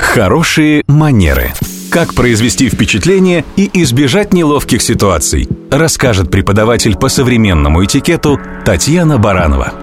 Хорошие манеры. Как произвести впечатление и избежать неловких ситуаций, расскажет преподаватель по современному этикету Татьяна Баранова.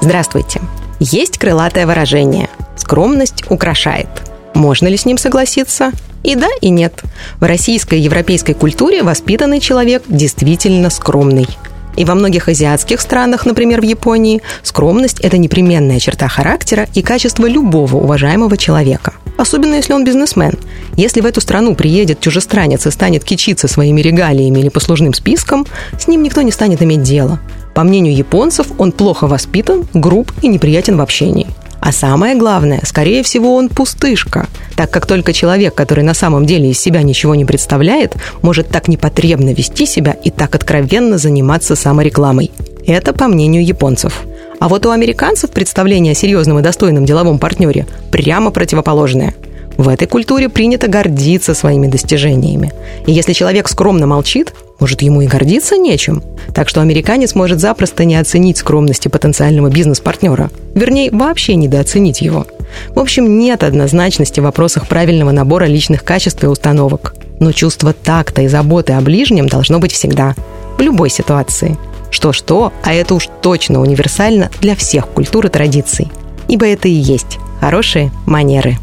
Здравствуйте. Есть крылатое выражение «скромность украшает». Можно ли с ним согласиться? И да, и нет. В российской и европейской культуре воспитанный человек действительно скромный. И во многих азиатских странах, например, в Японии, скромность – это непременная черта характера и качество любого уважаемого человека. Особенно если он бизнесмен. Если в эту страну приедет чужестранец и станет кичиться своими регалиями или послужным списком, с ним никто не станет иметь дело. По мнению японцев, он плохо воспитан, груб и неприятен в общении – а самое главное, скорее всего, он пустышка, так как только человек, который на самом деле из себя ничего не представляет, может так непотребно вести себя и так откровенно заниматься саморекламой. Это по мнению японцев. А вот у американцев представление о серьезном и достойном деловом партнере прямо противоположное – в этой культуре принято гордиться своими достижениями. И если человек скромно молчит, может, ему и гордиться нечем. Так что американец может запросто не оценить скромности потенциального бизнес-партнера. Вернее, вообще недооценить его. В общем, нет однозначности в вопросах правильного набора личных качеств и установок. Но чувство такта и заботы о ближнем должно быть всегда. В любой ситуации. Что-что, а это уж точно универсально для всех культур и традиций. Ибо это и есть хорошие манеры.